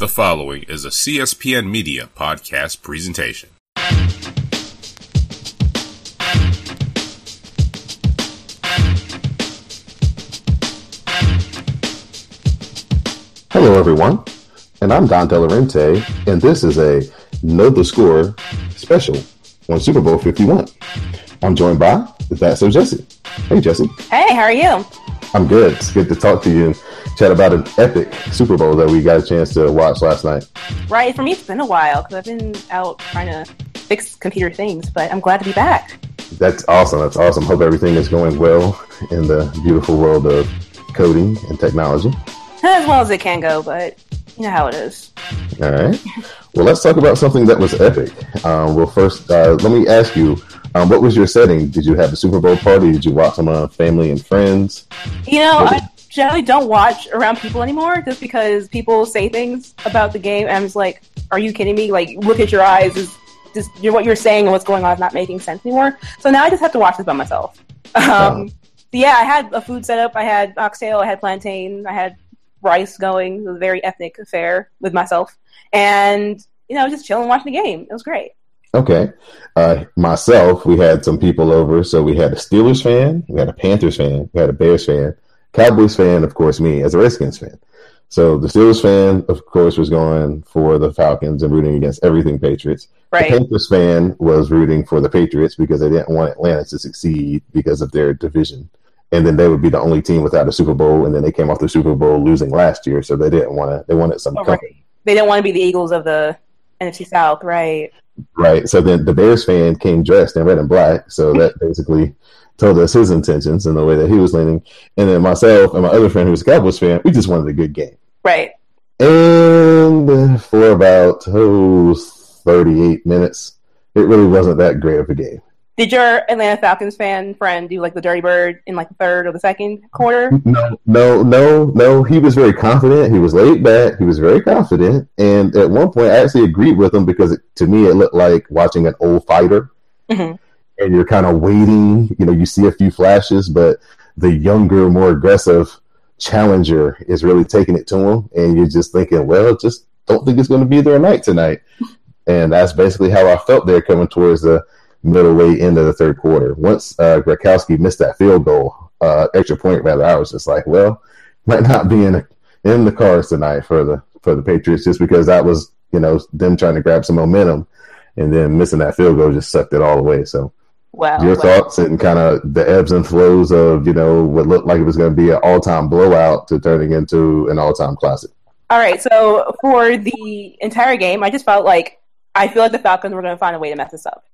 The following is a CSPN Media podcast presentation. Hello, everyone, and I'm Don Delarente, and this is a Know the Score special on Super Bowl 51. I'm joined by That's So Jesse. Hey, Jesse. Hey, how are you? I'm good. It's good to talk to you and chat about an epic Super Bowl that we got a chance to watch last night. Right, for me, it's been a while because I've been out trying to fix computer things, but I'm glad to be back. That's awesome. That's awesome. Hope everything is going well in the beautiful world of coding and technology. As well as it can go, but you know how it is. All right. Well, let's talk about something that was epic. Um, well, first, uh, let me ask you, um, what was your setting? Did you have a Super Bowl party? Did you watch among family and friends? You know, I generally don't watch around people anymore just because people say things about the game, and I'm just like, are you kidding me? Like, look at your eyes. Is just what you're saying and what's going on is not making sense anymore. So now I just have to watch this by myself. Um, so yeah, I had a food set up. I had oxtail. I had plantain. I had rice going. It was a very ethnic affair with myself, and you know, just chilling, watching the game. It was great. Okay. Uh, myself, we had some people over. So we had a Steelers fan, we had a Panthers fan, we had a Bears fan, Cowboys fan, of course, me as a Redskins fan. So the Steelers fan, of course, was going for the Falcons and rooting against everything Patriots. Right. The Panthers fan was rooting for the Patriots because they didn't want Atlanta to succeed because of their division. And then they would be the only team without a Super Bowl. And then they came off the Super Bowl losing last year. So they didn't want to, they wanted some Oh, company. right. They didn't want to be the Eagles of the NFC South, right? Right. So then the Bears fan came dressed in red and black. So that basically told us his intentions and the way that he was leaning. And then myself and my other friend who was a Cowboys fan, we just wanted a good game. Right. And for about oh, 38 minutes, it really wasn't that great of a game. Did your Atlanta Falcons fan friend do like the Dirty Bird in like the third or the second quarter? No, no, no, no. He was very confident. He was laid back. He was very confident. And at one point, I actually agreed with him because it, to me, it looked like watching an old fighter. Mhm. and you're kind of waiting. You know, you see a few flashes, but the younger, more aggressive challenger is really taking it to him, and you're just thinking, well, just don't think it's going to be their night tonight. And that's basically how I felt there coming towards the middle way end of the third quarter. Once uh, Gostkowski missed that field goal, uh, extra point rather, I was just like, well, might not be in in the cards tonight for the for the Patriots, just because that was you know them trying to grab some momentum, and then missing that field goal just sucked it all away. So Well, your thoughts and kind of the ebbs and flows of you know what looked like it was going to be an all-time blowout to turning into an all-time classic. all right. So for the entire game, I just felt like I feel like the Falcons were going to find a way to mess this up.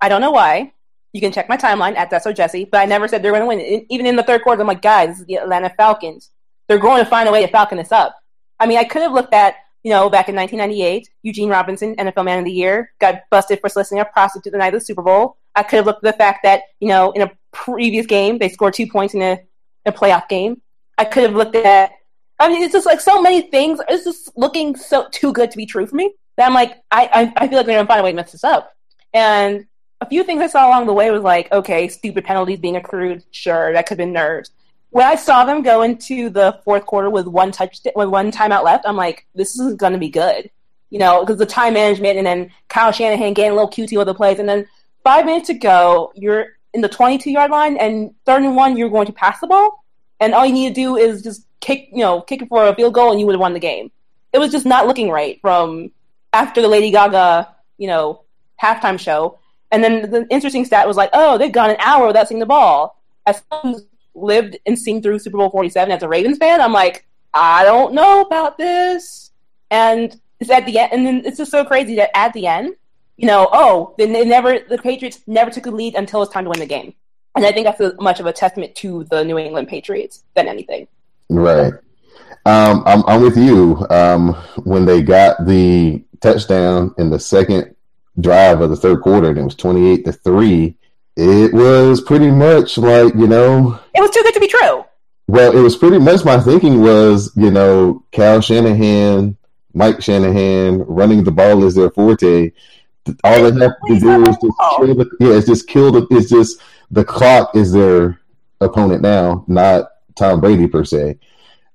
I don't know why. You can check my timeline at That's So Jesse, but I never said they're going to win. Even in the third quarter, I'm like, guys, this is the Atlanta Falcons. They're going to find a way to Falcon this up. I mean, I could have looked at, you know, back in 1998, Eugene Robinson, NFL Man of the Year, got busted for soliciting a prostitute the night of the Super Bowl. I could have looked at the fact that, you know, in a previous game, they scored two points in a, a playoff game. I could have looked at, I mean, it's just like so many things. It's just looking so too good to be true for me that I'm like, I, I, I feel like they're going to find a way to mess this up. And a few things I saw along the way was like, okay, stupid penalties being accrued. Sure, that could have been nerves. When I saw them go into the fourth quarter with one touch with one timeout left, I'm like, this is going to be good. You know, because the time management and then Kyle Shanahan getting a little cutesy with the plays, and then five minutes to go, you're in the 22 yard line, and third and one, you're going to pass the ball, and all you need to do is just kick, you know, kick it for a field goal, and you would have won the game. It was just not looking right from after the Lady Gaga, you know, halftime show. And then the interesting stat was like, oh, they've gone an hour without seeing the ball. As someone who's lived and seen through Super Bowl 47 as a Ravens fan, I'm like, I don't know about this. And it's at the end, and then it's just so crazy that at the end, you know, oh, then they never, the Patriots never took a lead until it's time to win the game. And I think that's much of a testament to the New England Patriots than anything. Right. Um, I'm, I'm with you. Um, when they got the touchdown in the second drive of the third quarter, and it was 28 to three. It was pretty much like you know It was too good to be true. Well, it was pretty much my thinking was, you know, Kyle Shanahan, Mike Shanahan running the ball is their forte. All they have to do is just kill the, yeah, it's just kill the, it's just the clock is their opponent now, not Tom Brady per se.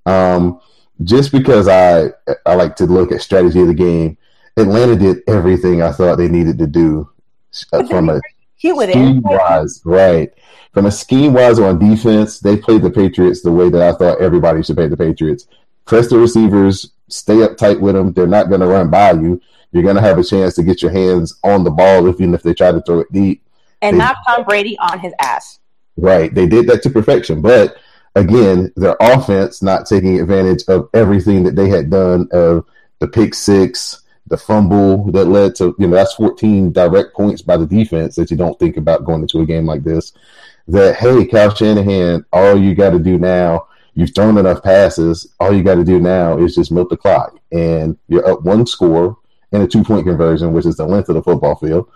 Um, just because I I like to look at strategy of the game, Atlanta did everything I thought they needed to do uh, from a scheme wise, right? From a scheme wise on defense, they played the Patriots the way that I thought everybody should play the Patriots. Press the receivers, stay up tight with them. They're not going to run by you. You're going to have a chance to get your hands on the ball, even if they try to throw it deep. And they, not Tom Brady on his ass. Right. They did that to perfection. But again, their offense not taking advantage of everything that they had done of the pick six, the fumble that led to, you know, that's 14 direct points by the defense that you don't think about going into a game like this. That, hey, Kyle Shanahan, all you got to do now, you've thrown enough passes, all you got to do now is just milk the clock. And you're up one score and a two point conversion, which is the length of the football field.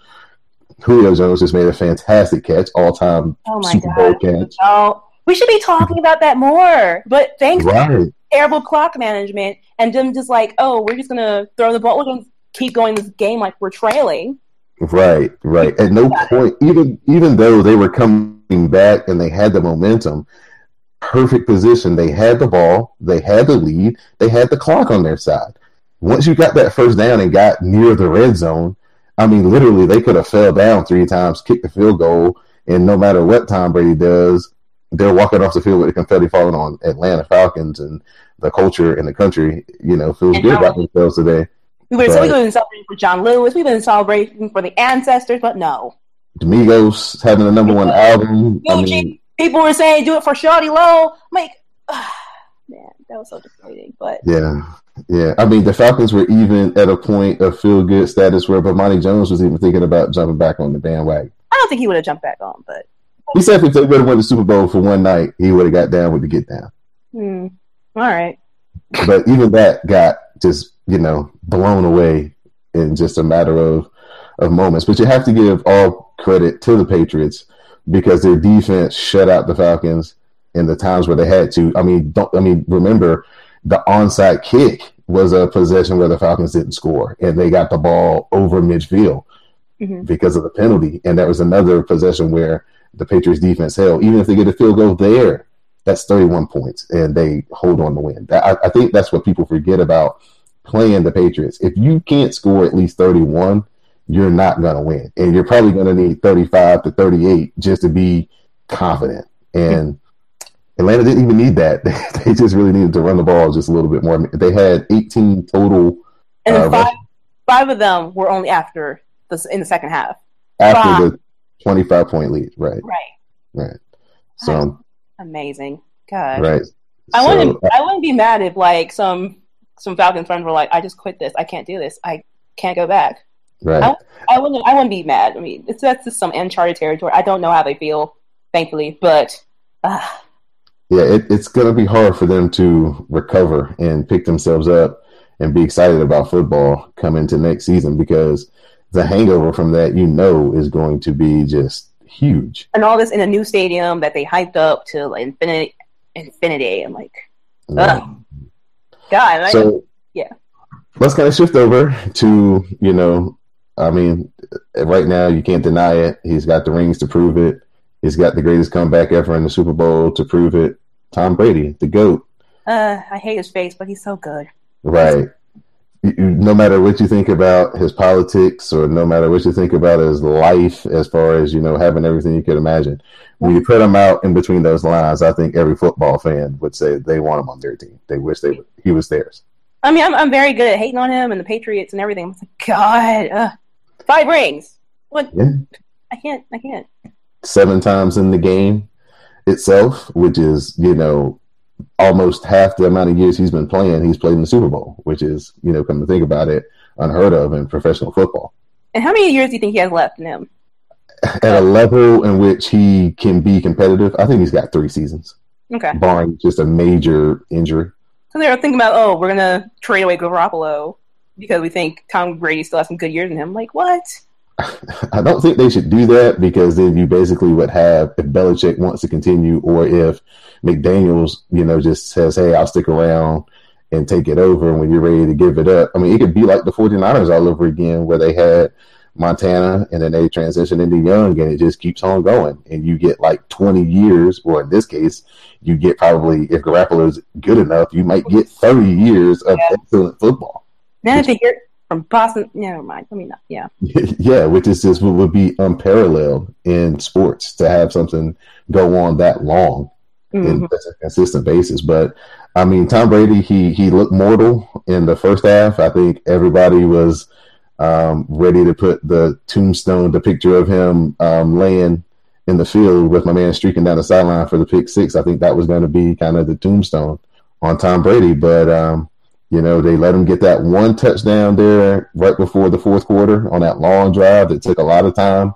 Julio Jones just made a fantastic catch, all time oh Super God. Bowl catch. Oh, we should be talking about that more. But thanks right. Terrible clock management and them just like, oh, we're just gonna throw the ball, we're gonna keep going this game like we're trailing. Right, right. At no point, even even though they were coming back and they had the momentum, perfect position. They had the ball, they had the lead, they had the clock on their side. Once you got that first down and got near the red zone, I mean, literally, they could have fell down three times, kicked the field goal, and no matter what Tom Brady does, they're walking off the field with the confetti falling on Atlanta Falcons and the culture in the country, you know, feels and good about themselves today. We were, so we've been celebrating for John Lewis. We've been celebrating for the ancestors, but no. Migos having the number one album. I mean, people were saying do it for Shawty Lo. I'm like, man, that was so disappointing. But yeah, yeah. I mean, the Falcons were even at a point of feel good status where Bomani Jones was even thinking about jumping back on the bandwagon. I don't think he would have jumped back on, but he said if he would have won the Super Bowl for one night, he would have got down with the get down. Hmm. All right. But even that got just you know blown away in just a matter of of moments. But you have to give all credit to the Patriots because their defense shut out the Falcons in the times where they had to. I mean, don't I mean remember the onside kick was a possession where the Falcons didn't score and they got the ball over midfield mm-hmm. because of the penalty, and that was another possession where the Patriots defense hell. Even if they get a field goal there, that's 31 points, and they hold on to win. I, I think that's what people forget about playing the Patriots. If you can't score at least 31, you're not going to win. And you're probably going to need 35 to 38 just to be confident. And Atlanta didn't even need that. they just really needed to run the ball just a little bit more. They had 18 total. And uh, five, five of them were only after the, in the second half. After five. the 25 point lead. Right. Right. Right. So amazing. God. Right. I so, wouldn't I wouldn't be mad if like some some Falcons friends were like, I just quit this. I can't do this. I can't go back. Right. I, I wouldn't. I wouldn't be mad. I mean, it's that's just some uncharted territory. I don't know how they feel, thankfully, but. Uh, yeah, it, it's going to be hard for them to recover and pick themselves up and be excited about football coming into next season because the hangover from that, you know, is going to be just huge. And all this in a new stadium that they hyped up to infinity. Infinity. I'm like, ugh. God. So, yeah. Let's kind of shift over to you know I mean, right now you can't deny it. He's got the rings to prove it. He's got the greatest comeback ever in the Super Bowl to prove it. Tom Brady, the goat. Uh, I hate his face, but he's so good. Right. No matter what you think about his politics, or no matter what you think about his life, as far as you know, having everything you could imagine, when you put him out in between those lines, I think every football fan would say they want him on their team. They wish they he was theirs. I mean, I'm I'm very good at hating on him and the Patriots and everything. I'm like, God, uh, Five rings. What? Yeah. I can't. I can't. Seven times in the game itself, which is you know almost half the amount of years he's been playing. He's played in the Super Bowl, which is you know come to think about it, unheard of in professional football. And how many years do you think he has left in him? At a level in which he can be competitive, I think he's got three seasons. Okay. Barring just a major injury. So they're thinking about, oh, we're gonna trade away Garoppolo because we think Tom Brady still has some good years in him. Like, what? I don't think they should do that because then you basically would have if Belichick wants to continue or if McDaniels, you know, just says, Hey, I'll stick around and take it over when you're ready to give it up. I mean, it could be like the 49ers all over again where they had Montana, and then they transition into Young, and it just keeps on going. And you get like 20 years, or in this case, you get probably, if Garoppolo is good enough, you might get 30 years of yeah. excellent football. Then if you hear from Boston, never mind. I mean, yeah. yeah, which is just would be unparalleled in sports to have something go on that long mm-hmm. in such a consistent basis. But I mean, Tom Brady, he he looked mortal in the first half. I think everybody was um, ready to put the tombstone, the picture of him um, laying in the field with my man streaking down the sideline for the pick six. I think that was going to be kind of the tombstone on Tom Brady. But um, you know, they let him get that one touchdown there right before the fourth quarter on that long drive that took a lot of time.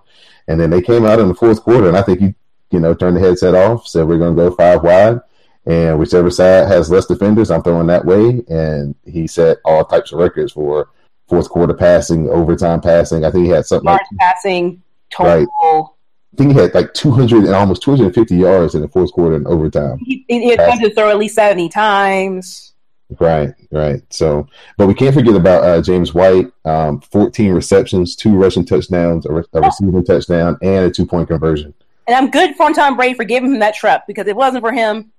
And then they came out in the fourth quarter, and I think he, you know, turned the headset off, said, We're going to go five wide. And whichever side has less defenders, I'm throwing that way. And he set all types of records for fourth quarter passing, overtime passing. I think he had something Large like passing, total. Right. I think he had like 200 and almost 250 yards in the fourth quarter and overtime. He, he had to throw at least 70 times. Right, right. So, but we can't forget about uh, James White. Um, 14 receptions, two rushing touchdowns, a, re- a receiving touchdown, and a two point conversion. And I'm good for Tom Brady for giving him that trap because it wasn't for him,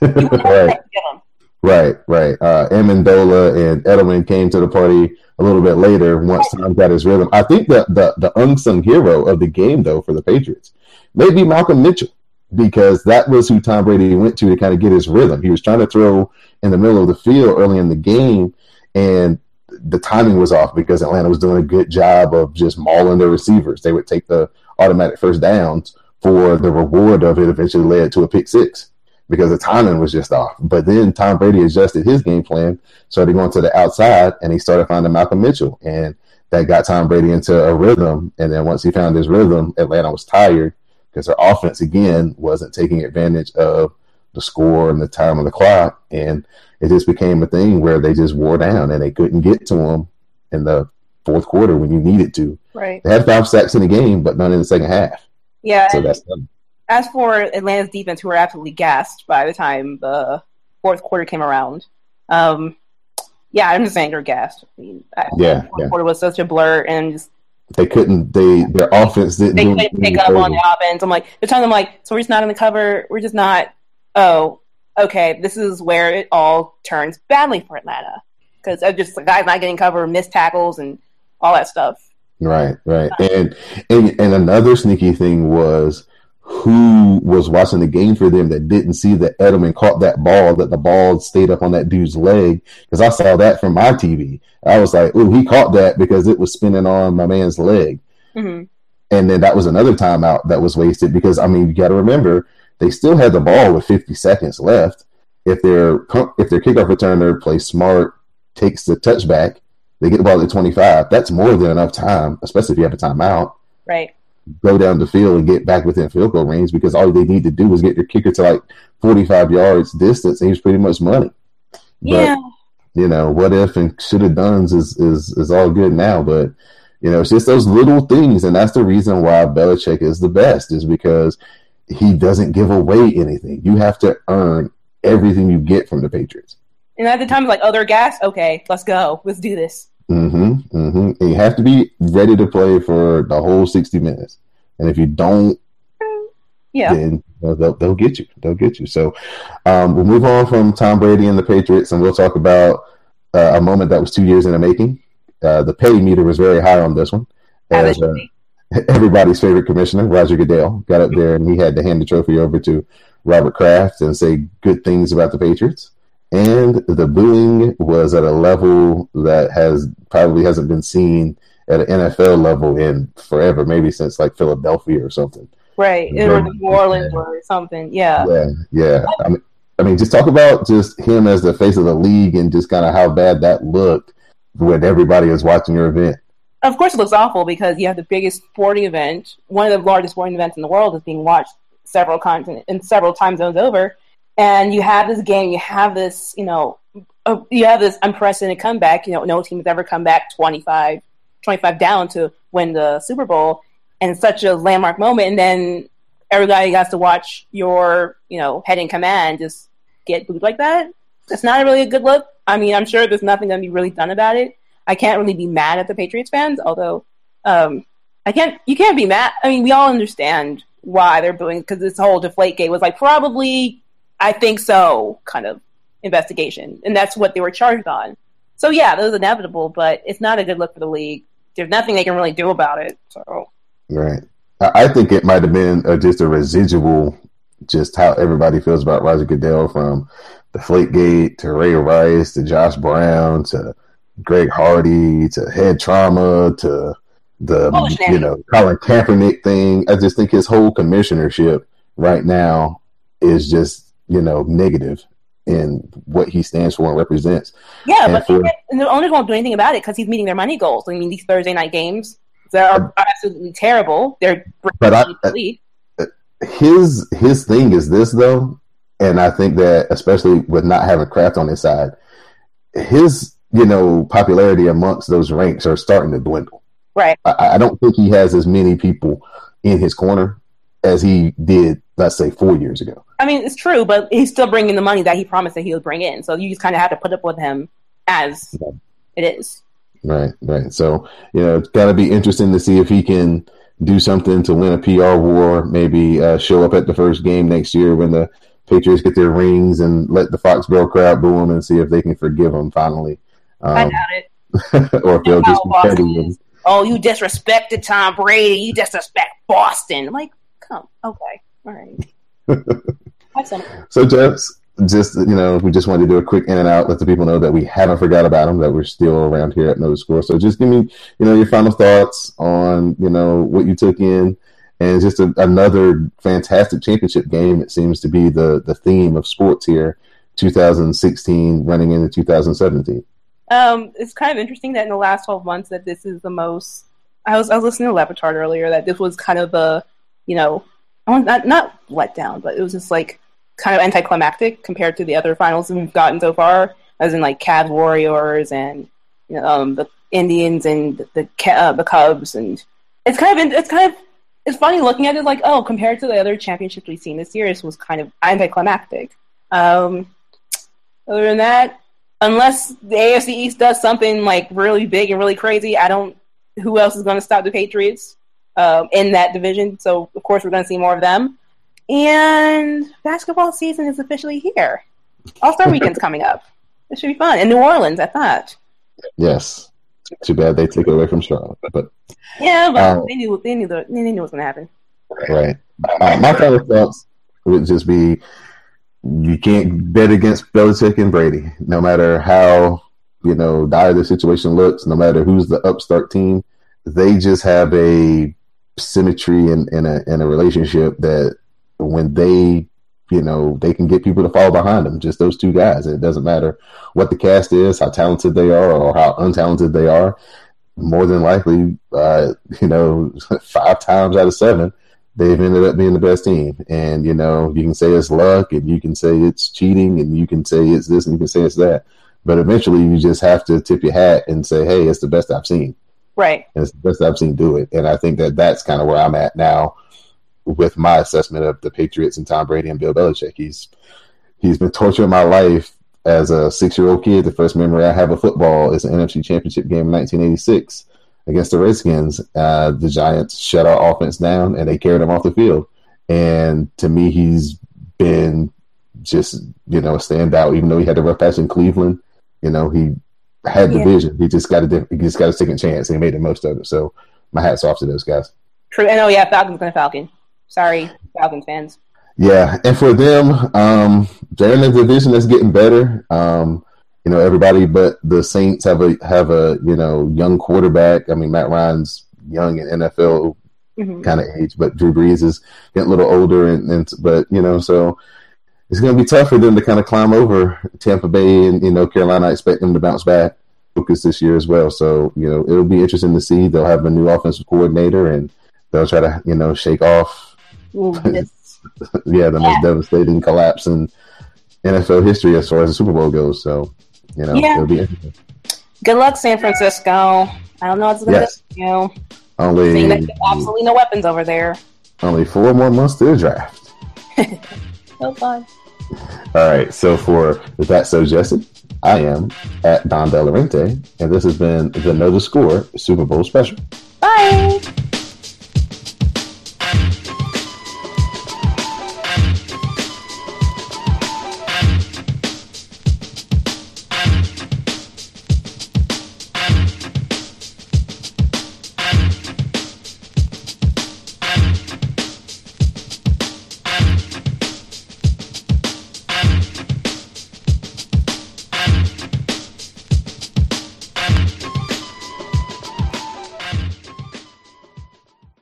right. Him. right, right. Uh, Amendola and Edelman came to the party a little bit later once Tom got his rhythm. I think that the, the unsung hero of the game, though, for the Patriots, may be Malcolm Mitchell because that was who Tom Brady went to to kind of get his rhythm. He was trying to throw in the middle of the field early in the game, and the timing was off because Atlanta was doing a good job of just mauling their receivers. They would take the automatic first downs for the reward of it eventually led to a pick six because the timing was just off. But then Tom Brady adjusted his game plan, started going to the outside, and he started finding Malcolm Mitchell. And that got Tom Brady into a rhythm. And then once he found his rhythm, Atlanta was tired because their offense again wasn't taking advantage of the score and the time of the clock, and it just became a thing where they just wore down and they couldn't get to them in the fourth quarter when you needed to. Right. They had five sacks in the game, but none in the second half. Yeah. So that's done. As for Atlanta's defense, who were absolutely gassed by the time the fourth quarter came around. Um, yeah, I'm just saying they're gassed. I mean, yeah, the fourth yeah. quarter was such a blur and just they couldn't they their offense didn't they couldn't pick up on the offense. I'm like they're telling them like so we're just not in the cover. We're just not. Oh, okay. This is where it all turns badly for Atlanta because just the guys not getting cover, missed tackles, and all that stuff. Right, right, and and and another sneaky thing was who was watching the game for them that didn't see that Edelman caught that ball, that the ball stayed up on that dude's leg. Because I saw that from my TV. I was like, oh, he caught that because it was spinning on my man's leg. Mm-hmm. And then that was another timeout that was wasted because, I mean, you got to remember, they still had the ball with 50 seconds left. If their if their kickoff returner plays smart, takes the touchback, they get the ball at 25. That's more than enough time, especially if you have a timeout. Right go down the field and get back within field goal range because all they need to do is get your kicker to like 45 yards distance and he's pretty much money. Yeah. But, you know, what if and should have done is, is, is all good now. But, you know, it's just those little things. And that's the reason why Belichick is the best is because he doesn't give away anything. You have to earn everything you get from the Patriots. And at the time, like, oh, they're gas. Okay, let's go. Let's do this. Mm-hmm, mm-hmm. And you have to be ready to play for the whole sixty minutes. And if you don't, yeah, then they'll, they'll get you. They'll get you. So um, we'll move on from Tom Brady and the Patriots, and we'll talk about uh, a moment that was two years in the making. Uh, the pay meter was very high on this one. As, uh, everybody's favorite commissioner, Roger Goodell, got up there and he had to hand the trophy over to Robert Kraft and say good things about the Patriots and the booing was at a level that has probably hasn't been seen at an NFL level in forever, maybe since like Philadelphia or something. Right, or New Orleans or something. Yeah, yeah, yeah. I mean, I mean, just talk about just him as the face of the league and just kind of how bad that looked when everybody is watching your event. Of course, it looks awful because you have the biggest sporting event, one of the largest sporting events in the world, is being watched several continents and several time zones over and you have this game, you have this, you know, uh, you have this unprecedented comeback. You know, no team has ever come back 25, 25 down to win the Super Bowl, and such a landmark moment. And then everybody has to watch your, you know, head in command just get booed like that. That's not really a good look. I mean, I'm sure there's nothing going to be really done about it. I can't really be mad at the Patriots fans, although Um, I can't. You can't be mad. I mean, we all understand why they're booing because this whole Deflate Gate was like probably, I think so, kind of investigation, and that's what they were charged on. So yeah, that was inevitable, but it's not a good look for the league. There's nothing they can really do about it. So right, I think it might have been uh, just a residual, just how everybody feels about Roger Goodell from Deflate Gate to Ray Rice to Josh Brown to Greg Hardy to head trauma to the oh, you know Colin Kaepernick thing. I just think his whole commissionership right now is just you know negative in what he stands for and represents. Yeah, and but for, owners won't do anything about it because he's meeting their money goals. I mean, these Thursday night games they are absolutely terrible. They're but I, uh, his his thing is this though, and I think that especially with not having Kraft on his side, his you know popularity amongst those ranks are starting to dwindle. Right. I, I don't think he has as many people in his corner as he did, let's say, four years ago. I mean, it's true, but he's still bringing the money that he promised that he would bring in. So you just kind of have to put up with him as yeah. it is. Right, right. So you know, it's got to be interesting to see if he can do something to win a PR war. Maybe uh, show up at the first game next year when the Patriots get their rings and let the Foxborough crowd boo him and see if they can forgive him finally. Um, I doubt it. or if they'll just be petty. oh, you disrespected Tom Brady. You disrespect Boston. I'm like, come, okay, all right. so, Jeffs, just you know, we just wanted to do a quick in and out, let the people know that we haven't forgot about them, that we're still around here at No Score. So, just give me, you know, your final thoughts on you know what you took in, and just a, another fantastic championship game. It seems to be the the theme of sports here, 2016 running into 2017. Um, it's kind of interesting that in the last 12 months that this is the most. I was I was listening to Le Batard earlier that this was kind of the, you know, not not let down, but it was just like kind of anticlimactic compared to the other finals we've gotten so far, as in like Cavs Warriors and you know, um, the Indians and the uh, the Cubs, and it's kind of it's kind of it's funny looking at it like oh compared to the other championships we've seen this year, this was kind of anticlimactic. Um, other than that, unless the AFC East does something like really big and really crazy, I don't. Who else is going to stop the Patriots um, in that division? So of course we're going to see more of them. And basketball season is officially here. All Star Weekend's coming up. It should be fun in New Orleans. I thought. Yes. Too bad they took it away from Charlotte, but yeah, but um, they knew they knew the, they knew what was going to happen. Right. Uh, my final thoughts would just be you can't bet against Belichick and Brady, no matter how you know dire the situation looks, no matter who's the upstart team. They just have a symmetry in, in a in a relationship that when they you know they can get people to follow behind them. Just those two guys. It doesn't matter what the cast is, how talented they are, or how untalented they are. More than likely, uh, you know, five times out of seven, they've ended up being the best team. And, you know, you can say it's luck and you can say it's cheating and you can say it's this and you can say it's that. But eventually you just have to tip your hat and say, hey, it's the best I've seen. Right. And it's the best I've seen do it. And I think that that's kind of where I'm at now with my assessment of the Patriots and Tom Brady and Bill Belichick. He's he's been torturing my life as a six year old kid. The first memory I have of football is an NFC Championship game in 1986 against the Redskins, uh, the Giants shut our offense down and they carried him off the field. And to me, he's been just you know a standout. Even though he had a rough patch in Cleveland, you know he had the yeah. vision. He just got a he just got a second chance and he made the most of it. So my hats off to those guys. True. And oh yeah, Falcons gonna Falcon. Sorry, Falcons fans. Yeah, and for them, um, they're in a division that's getting better. Um, you know, everybody but the Saints have a have a you know young quarterback. I mean, Matt Ryan's young in NFL mm-hmm. kind of age, but Drew Brees is getting a little older, and, and but you know, so it's going to be tough for them to kind of climb over Tampa Bay and you know Carolina. I expect them to bounce back, focus this year as well. So you know, it'll be interesting to see. They'll have a new offensive coordinator, and they'll try to you know shake off. yeah, the most devastating collapse in NFL history as far as the Super Bowl goes. So you know, yeah. it'll be interesting. Good luck, San Francisco. I don't know what's going to yes. do. Only absolutely no weapons over there. Only four more months to the draft. so fun. All right. So for that so, Jesse? I am at Don Delarente, and this has been the Know the Score Super Bowl special. Bye.